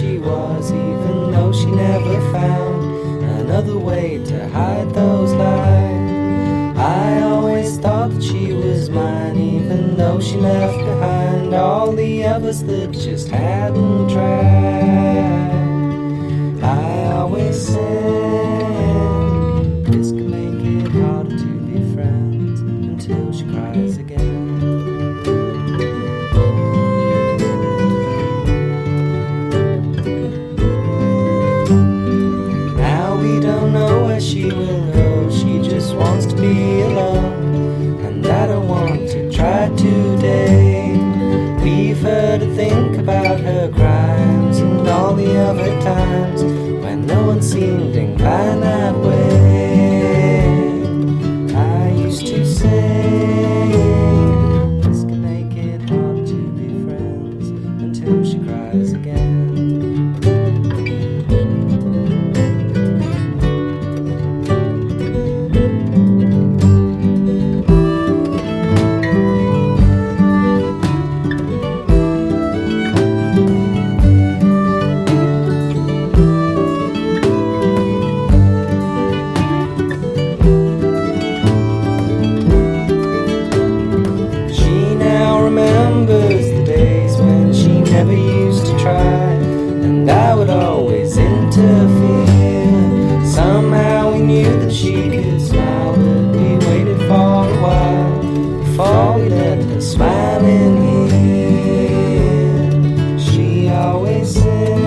she was, even though she never found another way to hide those lies. I always thought that she was mine, even though she left behind all the others that just hadn't tried. Be alone. And I don't want to try today. Leave her to think about her crimes and all the other times when no one seemed inclined that way. I used to say this can make it hard to be friends until she cries again. vencer.